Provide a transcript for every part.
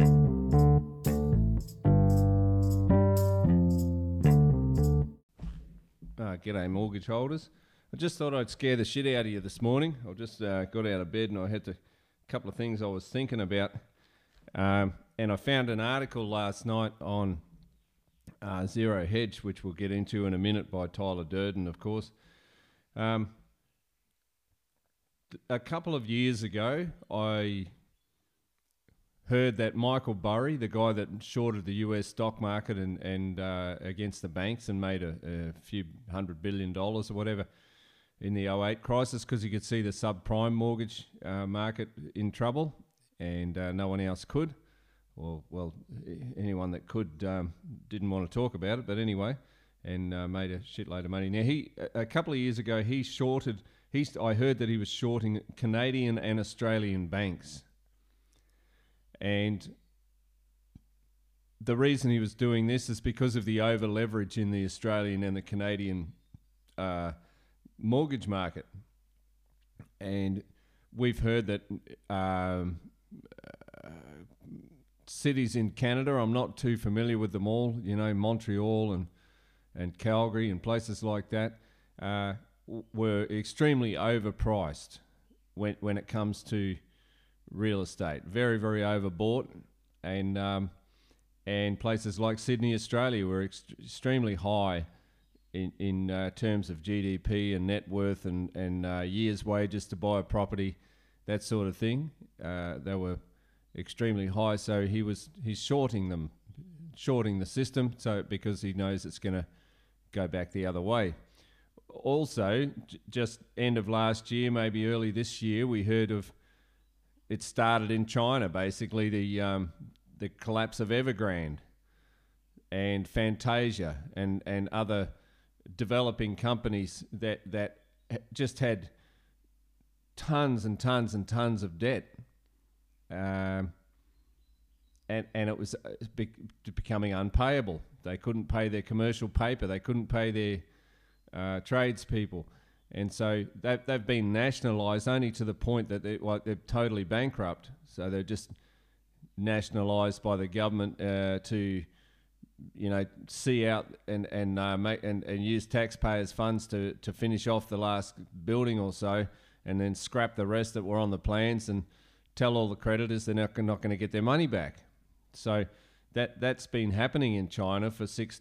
Uh, g'day, mortgage holders. I just thought I'd scare the shit out of you this morning. I just uh, got out of bed and I had to, a couple of things I was thinking about. Um, and I found an article last night on uh, Zero Hedge, which we'll get into in a minute by Tyler Durden, of course. Um, a couple of years ago, I heard that Michael Burry, the guy that shorted the US stock market and, and uh, against the banks and made a, a few hundred billion dollars or whatever in the 08 crisis because he could see the subprime mortgage uh, market in trouble and uh, no one else could. Or, well, anyone that could um, didn't want to talk about it, but anyway, and uh, made a shitload of money. Now, he a couple of years ago, he shorted. He's, I heard that he was shorting Canadian and Australian banks and the reason he was doing this is because of the over leverage in the Australian and the Canadian uh, mortgage market. And we've heard that um, uh, cities in Canada, I'm not too familiar with them all, you know, Montreal and, and Calgary and places like that, uh, were extremely overpriced when, when it comes to real estate. Very, very overbought, and um, and places like Sydney, Australia, were ex- extremely high in in uh, terms of GDP and net worth and and uh, years' wages to buy a property, that sort of thing. Uh, they were extremely high, so he was he's shorting them, shorting the system, so because he knows it's going to go back the other way. Also, j- just end of last year, maybe early this year, we heard of it started in China, basically the um, the collapse of Evergrande and Fantasia and, and other developing companies that that just had tons and tons and tons of debt, um, and and it was uh, becoming unpayable. They couldn't pay their commercial paper. They couldn't pay their uh, tradespeople. And so they've, they've been nationalised only to the point that they're, like, they're totally bankrupt. So they're just nationalised by the government uh, to, you know, see out and and uh, make and, and use taxpayers' funds to, to finish off the last building or so, and then scrap the rest that were on the plans and tell all the creditors they're not, not going to get their money back. So that that's been happening in China for six,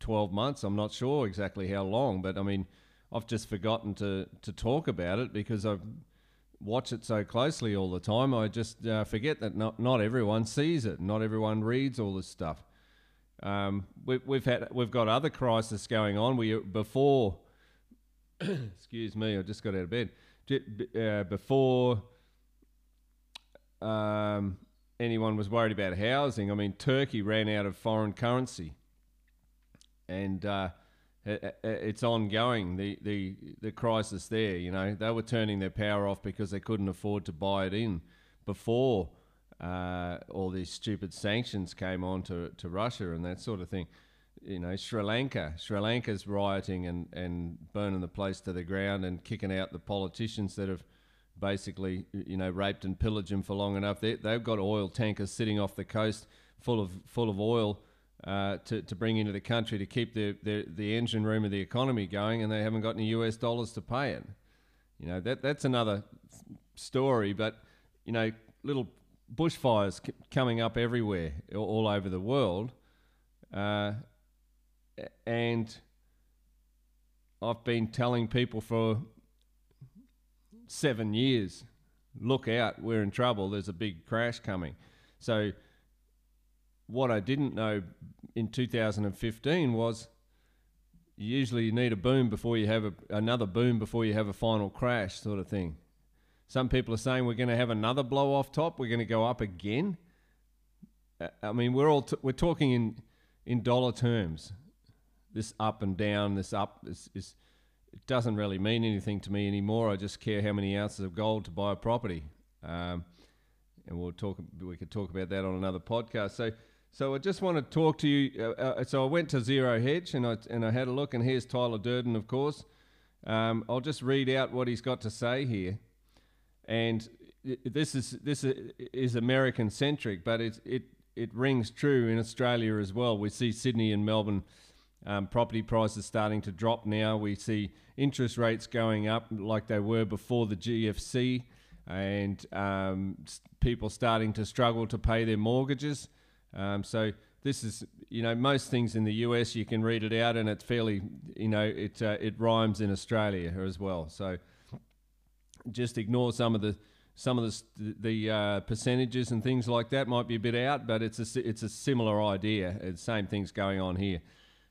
12 months. I'm not sure exactly how long, but I mean, I've just forgotten to, to talk about it because I watch it so closely all the time. I just uh, forget that not, not everyone sees it, not everyone reads all this stuff. Um, we, we've had we've got other crises going on. We before, excuse me, I just got out of bed. Uh, before um, anyone was worried about housing, I mean, Turkey ran out of foreign currency, and uh, it's ongoing. The, the the crisis there, you know, they were turning their power off because they couldn't afford to buy it in before uh, all these stupid sanctions came on to, to Russia and that sort of thing. You know, Sri Lanka, Sri Lanka's rioting and, and burning the place to the ground and kicking out the politicians that have basically, you know, raped and pillaged them for long enough. They, they've got oil tankers sitting off the coast full of full of oil uh, to, to bring into the country to keep the, the, the engine room of the economy going, and they haven't got any US dollars to pay it. You know, that that's another story, but, you know, little bushfires c- coming up everywhere, all, over the world. Uh, and I've been telling people for seven years look out, we're in trouble, there's a big crash coming. So, what I didn't know in 2015 was usually you need a boom before you have a, another boom before you have a final crash, sort of thing. Some people are saying we're going to have another blow off top. We're going to go up again. Uh, I mean, we're all t- we're talking in in dollar terms. This up and down, this up is, is it doesn't really mean anything to me anymore. I just care how many ounces of gold to buy a property. Um, and we'll talk. We could talk about that on another podcast. So, so I just want to talk to you. Uh, uh, so I went to Zero Hedge and I and I had a look, and here's Tyler Durden, of course. Um, I'll just read out what he's got to say here, and this is this is American centric, but it it it rings true in Australia as well. We see Sydney and Melbourne um, property prices starting to drop now. We see interest rates going up like they were before the GFC, and um, people starting to struggle to pay their mortgages. Um, so this is, you know, most things in the US you can read it out, and it's fairly, you know, it uh, it rhymes in Australia as well. So just ignore some of the some of the the uh, percentages and things like that might be a bit out, but it's a it's a similar idea. It's same things going on here.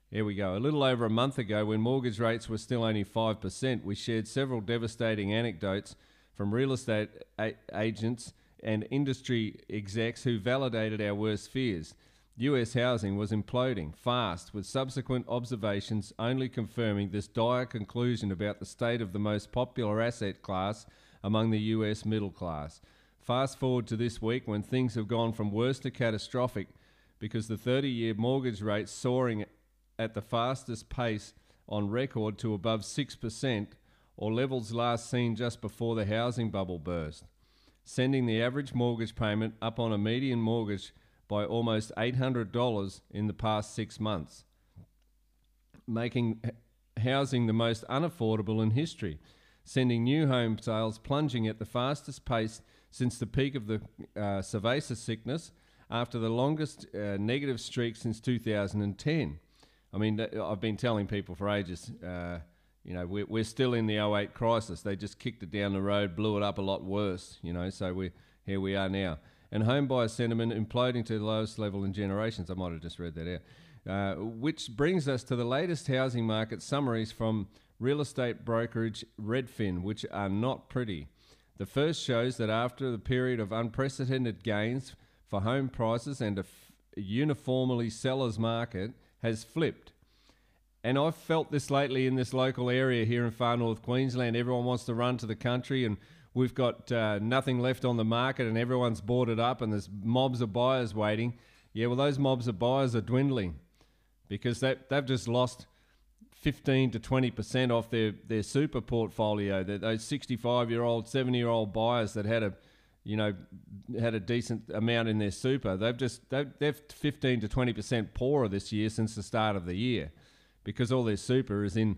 Here we go. A little over a month ago, when mortgage rates were still only five percent, we shared several devastating anecdotes from real estate a- agents and industry execs who validated our worst fears. US housing was imploding fast, with subsequent observations only confirming this dire conclusion about the state of the most popular asset class among the US middle class. Fast forward to this week when things have gone from worse to catastrophic because the 30 year mortgage rate soaring at the fastest pace on record to above 6%, or levels last seen just before the housing bubble burst, sending the average mortgage payment up on a median mortgage by almost $800 in the past six months, making housing the most unaffordable in history sending new home sales plunging at the fastest pace since the peak of the uh, cerveza sickness after the longest uh, negative streak since 2010. I mean, I've been telling people for ages, uh, you know, we're, we're still in the 08 crisis. They just kicked it down the road, blew it up a lot worse, you know, so we here we are now. And home buyer sentiment imploding to the lowest level in generations. I might have just read that out. Uh, which brings us to the latest housing market summaries from real estate brokerage Redfin, which are not pretty. The first shows that after the period of unprecedented gains for home prices and a f- uniformly seller's market has flipped. And I've felt this lately in this local area here in far north Queensland. Everyone wants to run to the country, and we've got uh, nothing left on the market, and everyone's it up, and there's mobs of buyers waiting. Yeah, well, those mobs of buyers are dwindling because they, they've just lost 15 to 20% off their, their super portfolio. That those 65 year old, 70 year old buyers that had a you know had a decent amount in their super, they've just they've, they're 15 to 20% poorer this year since the start of the year because all their super is in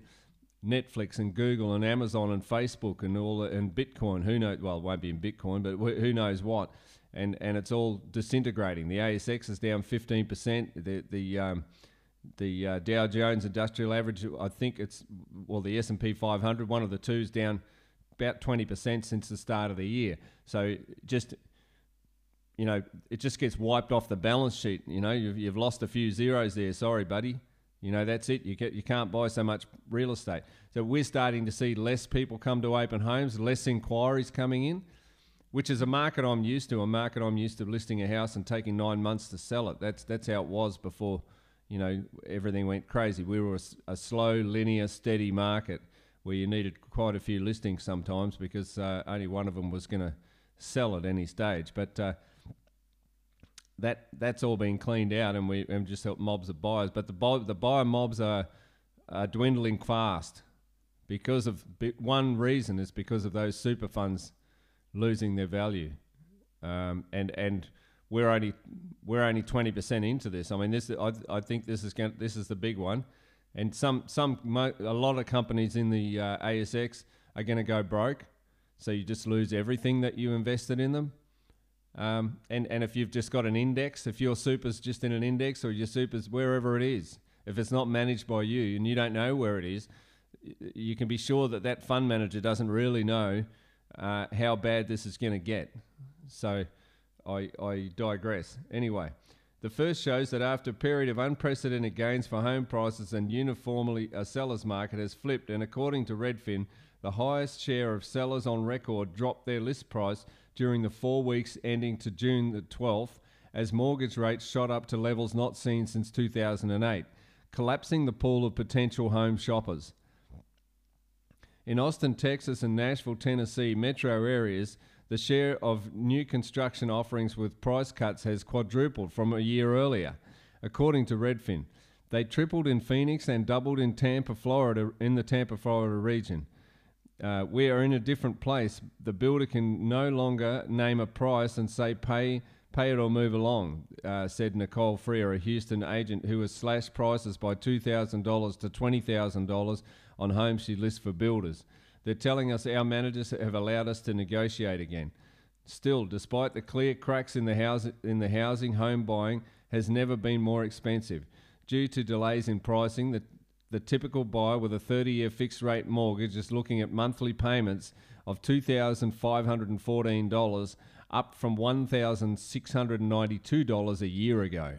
Netflix and Google and Amazon and Facebook and all and Bitcoin. Who knows? Well, it won't be in Bitcoin, but who knows what? And and it's all disintegrating. The ASX is down 15%. The the um, the uh, Dow Jones Industrial Average, I think it's well the S and P 500, one of the two is down about 20% since the start of the year. So just you know, it just gets wiped off the balance sheet. You know, you've, you've lost a few zeros there. Sorry, buddy. You know, that's it. You get you can't buy so much real estate. So we're starting to see less people come to open homes, less inquiries coming in, which is a market I'm used to. A market I'm used to listing a house and taking nine months to sell it. That's that's how it was before you know, everything went crazy. We were a, a, slow, linear, steady market where you needed quite a few listings sometimes because uh, only one of them was going to sell at any stage. But uh, that that's all been cleaned out, and we and just helped mobs of buyers. But the the buyer mobs are, are dwindling fast because of one reason is because of those super funds losing their value, um, and and we're only we're only twenty percent into this. I mean, this I, I think this is going this is the big one, and some some a lot of companies in the uh, ASX are going to go broke, so you just lose everything that you invested in them. Um, and and if you've just got an index, if your super's just in an index or your super's wherever it is, if it's not managed by you and you don't know where it is, you can be sure that that fund manager doesn't really know uh, how bad this is going to get. So I, I digress. Anyway, the first shows that after a period of unprecedented gains for home prices and uniformly a seller's market has flipped, and according to Redfin, the highest share of sellers on record dropped their list price during the four weeks ending to June the 12th as mortgage rates shot up to levels not seen since 2008, collapsing the pool of potential home shoppers. In Austin, Texas, and Nashville, Tennessee metro areas, the share of new construction offerings with price cuts has quadrupled from a year earlier, according to Redfin. They tripled in Phoenix and doubled in Tampa, Florida, in the Tampa, Florida region. Uh, we are in a different place. The builder can no longer name a price and say pay pay it or move along, uh, said Nicole Freer, a Houston agent who has slashed prices by $2,000 to $20,000 on homes she lists for builders. They're telling us our managers have allowed us to negotiate again. Still, despite the clear cracks in the, house, in the housing, home buying has never been more expensive. Due to delays in pricing, the the typical buyer with a 30 year fixed rate mortgage is looking at monthly payments of $2,514, up from $1,692 a year ago.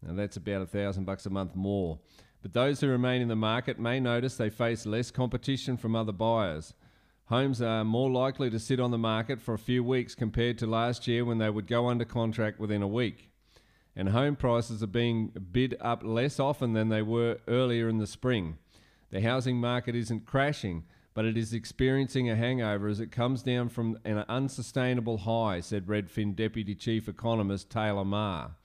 Now that's about a thousand bucks a month more. But those who remain in the market may notice they face less competition from other buyers. Homes are more likely to sit on the market for a few weeks compared to last year when they would go under contract within a week and home prices are being bid up less often than they were earlier in the spring. The housing market isn't crashing, but it is experiencing a hangover as it comes down from an unsustainable high, said Redfin Deputy Chief Economist Taylor Marr.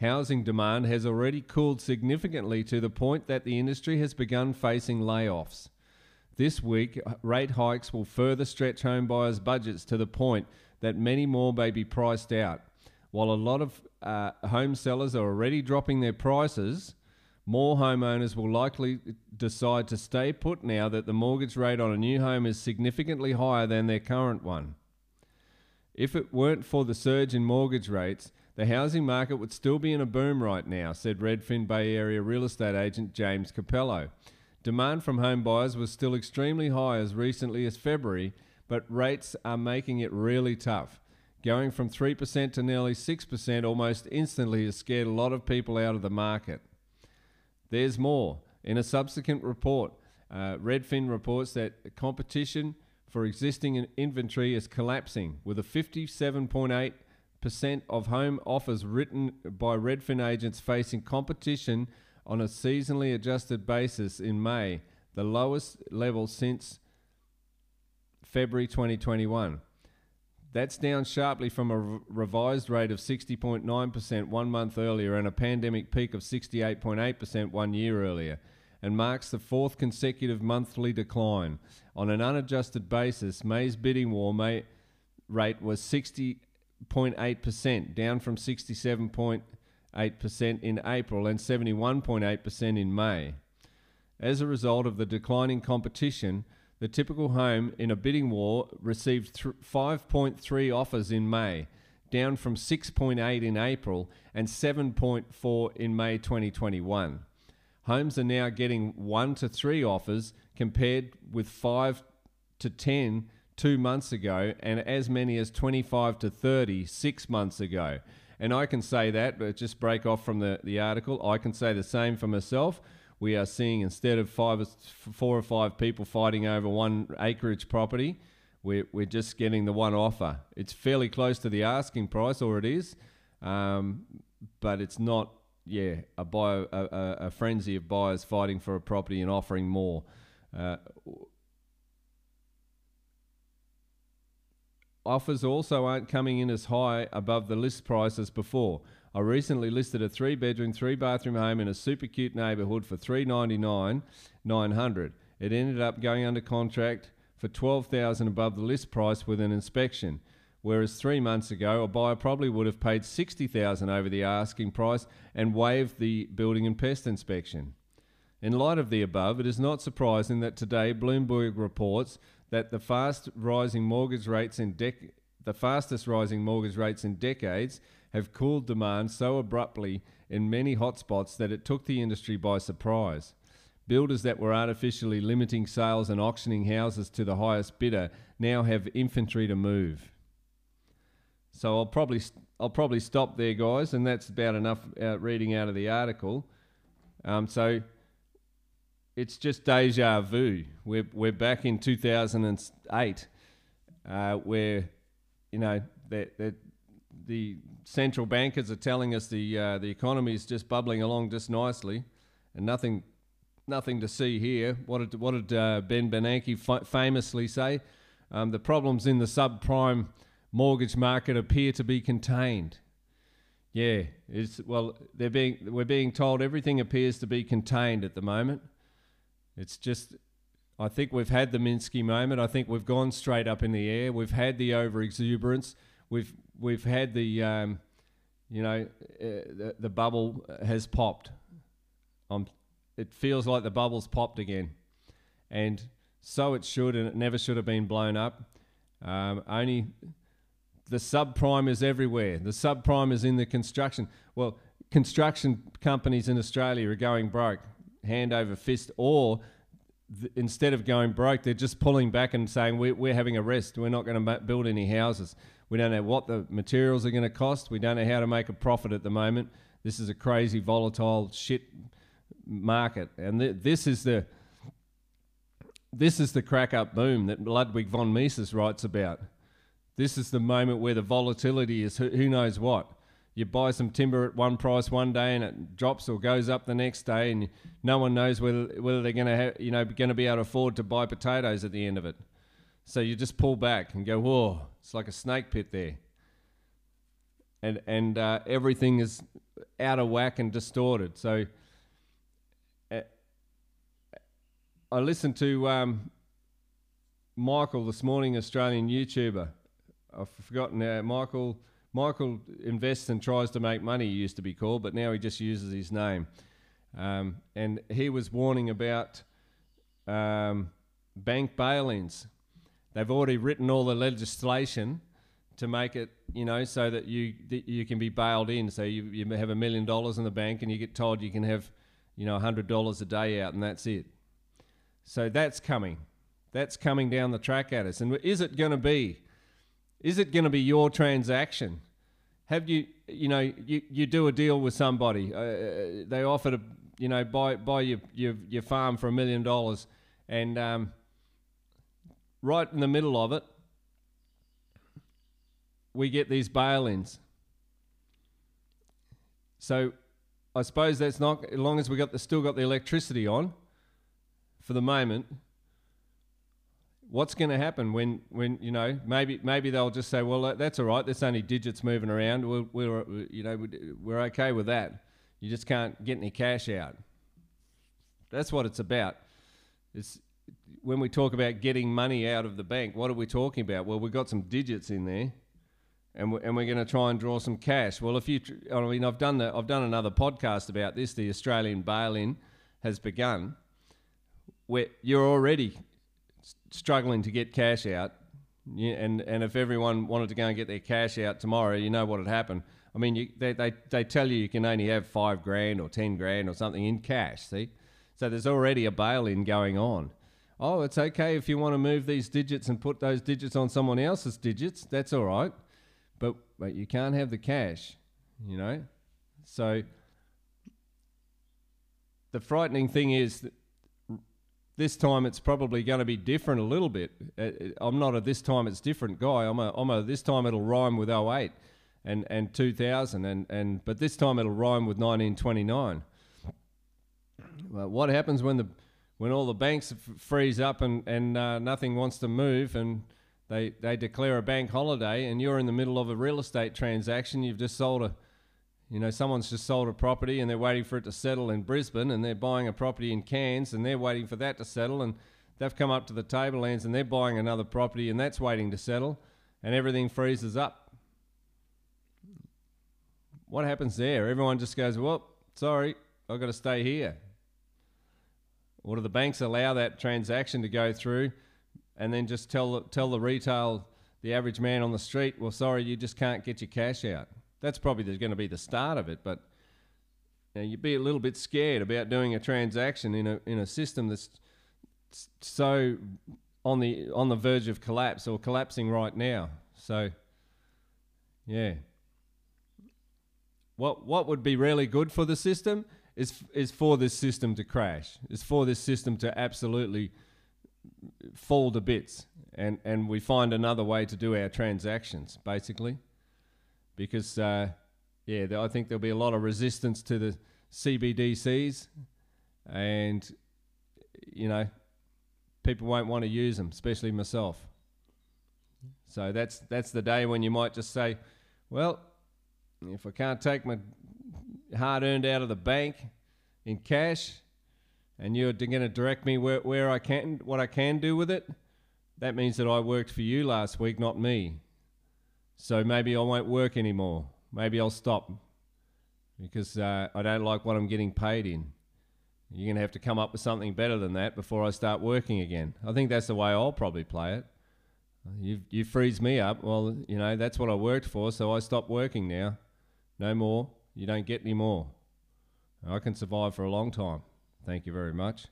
Housing demand has already cooled significantly to the point that the industry has begun facing layoffs. This week, rate hikes will further stretch home buyers' budgets to the point that many more may be priced out. While a lot of uh, home sellers are already dropping their prices, more homeowners will likely decide to stay put now that the mortgage rate on a new home is significantly higher than their current one. If it weren't for the surge in mortgage rates, the housing market would still be in a boom right now, said Redfin Bay Area real estate agent James Capello. Demand from home buyers was still extremely high as recently as February, but rates are making it really tough. Going from 3% to nearly 6% almost instantly has scared a lot of people out of the market. There's more. In a subsequent report, uh, Redfin reports that competition for existing inventory is collapsing, with a 57.8% of home offers written by Redfin agents facing competition on a seasonally adjusted basis in May, the lowest level since February 2021. That's down sharply from a revised rate of 60.9% one month earlier and a pandemic peak of 68.8% one year earlier, and marks the fourth consecutive monthly decline. On an unadjusted basis, May's bidding war May rate was 60.8%, down from 67.8% in April and 71.8% in May. As a result of the declining competition, the typical home in a bidding war received 5.3 offers in May, down from 6.8 in April and 7.4 in May 2021. Homes are now getting 1 to 3 offers compared with 5 to 10 two months ago and as many as 25 to 30 six months ago. And I can say that, but just break off from the, the article, I can say the same for myself we are seeing instead of five, four or five people fighting over one acreage property, we're, we're just getting the one offer. It's fairly close to the asking price, or it is, um, but it's not. Yeah, a, buyer, a, a, frenzy of buyers fighting for a property and offering more. Uh, offers also aren't coming in as high above the list price as before. I recently listed a three bedroom, three bathroom home in a super cute neighbourhood for three ninety nine, nine hundred. It ended up going under contract for twelve thousand above the list price with an inspection. Whereas three months ago, a buyer probably would have paid sixty thousand over the asking price and waived the building and pest inspection. In light of the above, it is not surprising that today Bloomberg reports that the fast rising mortgage rates in dec- the fastest rising mortgage rates in decades have cooled demand so abruptly in many hotspots that it took the industry by surprise. Builders that were artificially limiting sales and auctioning houses to the highest bidder now have infantry to move. So I'll probably I'll probably stop there, guys, and that's about enough uh, reading out of the article. Um, so it's just deja vu. We're we're back in 2008, uh, where you know that the central bankers are telling us the uh, the economy is just bubbling along just nicely, and nothing nothing to see here. What did what did uh, Ben Bernanke famously say? Um, the problems in the subprime mortgage market appear to be contained. Yeah, it's well they're being we're being told everything appears to be contained at the moment. It's just I think we've had the Minsky moment. I think we've gone straight up in the air. We've had the over exuberance. We've we've had the um, you know uh, the, the bubble has popped. It feels like the bubble's popped again, and so it should, and it never should have been blown up. Um, only the subprime is everywhere. The subprime is in the construction. Well, construction companies in Australia are going broke, hand over fist, or th- instead of going broke, they're just pulling back and saying, we're, we're having a rest. We're not going to build any houses. We don't know what the materials are going to cost. We don't know how to make a profit at the moment. This is a crazy, volatile shit market. And th- this is the. This is the crack up boom that Ludwig von Mises writes about. This is the moment where the volatility is who, who knows what you buy some timber at one price one day and it drops or goes up the next day, and no one knows whether whether they're going to have you know going to be able to afford to buy potatoes at the end of it. So you just pull back and go, whoa, it's like a snake pit there, and and uh, everything is out of whack and distorted. So uh, I listened to um, Michael this morning, Australian YouTuber. I've forgotten uh, Michael. Michael invests and tries to make money, he used to be called, but now he just uses his name. Um, and he was warning about um, bank bail ins. They've already written all the legislation to make it, you know, so that you that you can be bailed in. So you, you have a million dollars in the bank and you get told you can have, you know, $100 a day out and that's it. So that's coming. That's coming down the track at us. And is it going to be? Is it going to be your transaction? Have you, you know, you, you do a deal with somebody. Uh, uh, they offer to, you know, buy buy your your, your farm for a million dollars, and um, right in the middle of it, we get these bail-ins. So, I suppose that's not as long as we got the still got the electricity on. For the moment, what's going to happen when, when you know maybe maybe they'll just say well that's all right there's only digits moving around we're, we're you know we're okay with that. You just can't get any cash out. That's what it's about. It's when we talk about getting money out of the bank what are we talking about? Well we've got some digits in there and we're, and we're going to try and draw some cash. Well if you I mean I've done the, I've done another podcast about this the Australian bail-in has begun. Where you're already struggling to get cash out, yeah, and and if everyone wanted to go and get their cash out tomorrow, you know what would happen. I mean, you, they, they they tell you you can only have five grand or ten grand or something in cash. See, so there's already a bail-in going on. Oh, it's okay if you want to move these digits and put those digits on someone else's digits. That's all right, but but you can't have the cash. You know, so the frightening thing is that this time it's probably going to be different a little bit. Uh, uh, I'm not a this time it's different guy. I'm a, I'm a this time it'll rhyme with 08 and, and 2000 and, and but this time it'll rhyme with 1929. Well, what happens when the when all the banks freeze up and and uh, nothing wants to move and they they declare a bank holiday and you're in the middle of a real estate transaction. You've just sold a you know, someone's just sold a property and they're waiting for it to settle in Brisbane and they're buying a property in Cairns and they're waiting for that to settle and they've come up to the tablelands and they're buying another property and that's waiting to settle and everything freezes up. What happens there? Everyone just goes, well, sorry, I've got to stay here. Or do the banks allow that transaction to go through and then just tell, tell the retail, the average man on the street, well, sorry, you just can't get your cash out? That's probably going to be the start of it. But you you'd be a little bit scared about doing a transaction in a in a system that's so on the on the verge of collapse or collapsing right now. So, yeah. What what would be really good for the system is is for this system to crash. Is for this system to absolutely fall to bits, and and we find another way to do our transactions, basically because uh, yeah, I think there'll be a lot of resistance to the CBDCs, and you know, people won't want to use them, especially myself. So that's that's the day when you might just say, well, if I can't take my hard earned out of the bank in cash, and you're going to direct me where, where I can, what I can do with it, that means that I worked for you last week, not me. So maybe I won't work anymore. Maybe I'll stop because uh, I don't like what I'm getting paid in. You're going to have to come up with something better than that before I start working again. I think that's the way I'll probably play it. You you freeze me up. Well, you know that's what I worked for, so I stop working now. No more. You don't get any more. I can survive for a long time. Thank you very much.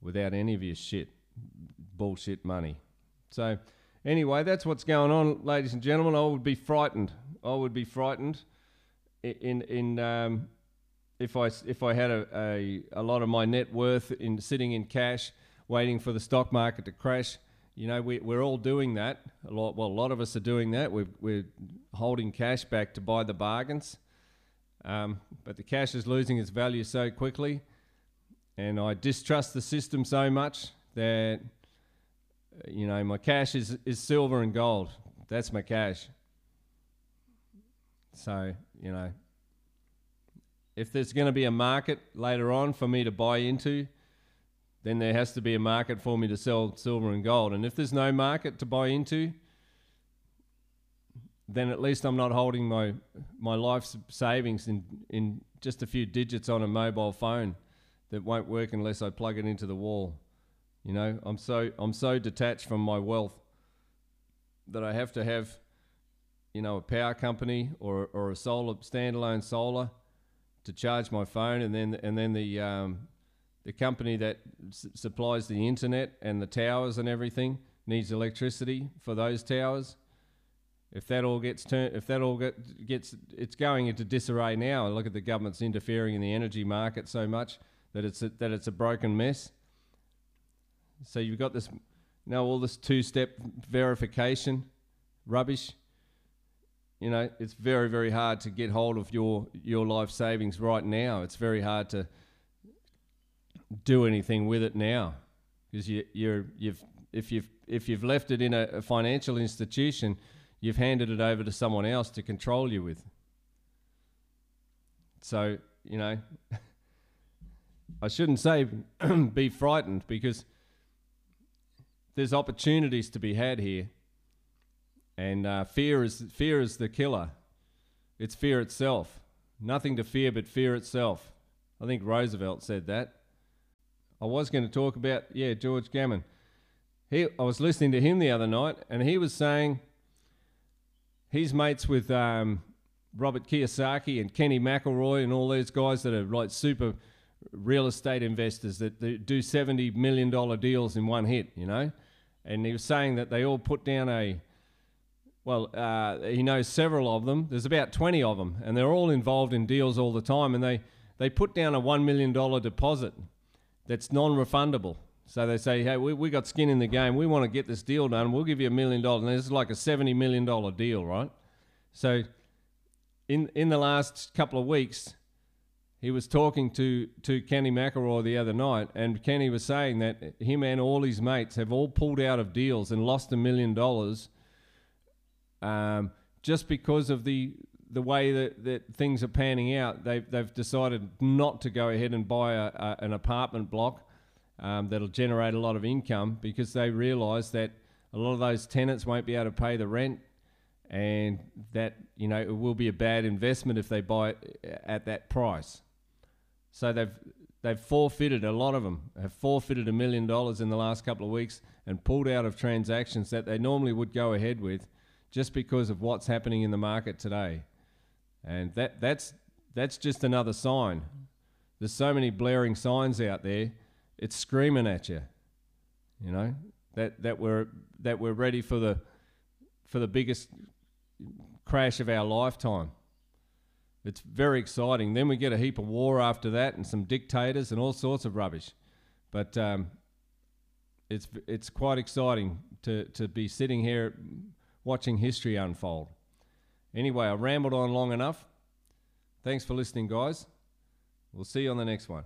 Without any of your shit, bullshit money. So, anyway, that's what's going on, ladies and gentlemen. I would be frightened. I would be frightened in in um, if I if I had a, a, a lot of my net worth in sitting in cash, waiting for the stock market to crash. You know, we, we're all doing that. A lot, well, a lot of us are doing that. We're, we're holding cash back to buy the bargains. Um, but the cash is losing its value so quickly. And I distrust the system so much that, you know, my cash is, is silver and gold. That's my cash. So, you know, if there's going to be a market later on for me to buy into, then there has to be a market for me to sell silver and gold. And if there's no market to buy into, then at least I'm not holding my my life savings in in just a few digits on a mobile phone that won't work unless I plug it into the wall. You know, I'm so I'm so detached from my wealth that I have to have, you know, a power company or or a solar standalone solar to charge my phone, and then and then the um, the company that s- supplies the internet and the towers and everything needs electricity for those towers. If that all gets turned, if that all get, gets, it's going into disarray now. Look at the government's interfering in the energy market so much that it's a, that it's a broken mess. So you've got this, now all this two-step verification rubbish you know, it's very, very hard to get hold of your, your life savings right now. It's very hard to do anything with it now because you, you're, you've, if, you've, if you've left it in a, a financial institution, you've handed it over to someone else to control you with. So, you know, I shouldn't say be frightened because there's opportunities to be had here and uh, fear is fear is the killer. It's fear itself. Nothing to fear but fear itself. I think Roosevelt said that. I was going to talk about yeah George Gammon. He I was listening to him the other night, and he was saying he's mates with um, Robert Kiyosaki and Kenny McElroy and all these guys that are like super real estate investors that, do seventy million dollar deals in one hit. You know, and he was saying that they all put down a well, uh, he knows several of them. There's about 20 of them, and they're all involved in deals all the time. And they, they put down a $1 million deposit that's non refundable. So they say, hey, we, we got skin in the game. We want to get this deal done. We'll give you a million dollars. And this is like a $70 million deal, right? So in, in the last couple of weeks, he was talking to, to Kenny McElroy the other night, and Kenny was saying that him and all his mates have all pulled out of deals and lost a million dollars um, just because of the the way that, that things are panning out, they've, they've decided not to go ahead and buy a, a, an apartment block um, that'll generate a lot of income because they realise that a lot of those tenants won't be able to pay the rent and that you know it will be a bad investment if they buy it at that price. So they've they've forfeited a lot of them have forfeited a million dollars in the last couple of weeks and pulled out of transactions that they normally would go ahead with just because of what's happening in the market today. And that, that's, that's just another sign. There's so many blaring signs out there, it's screaming at you. You know, that, that, we're, that we're ready for the, for the biggest crash of our lifetime. It's very exciting. Then we get a heap of war after that and some dictators and all sorts of rubbish. But um, it's, it's quite exciting to, to be sitting here watching history unfold. Anyway, I rambled on long enough. Thanks for listening, guys. We'll see you on the next one.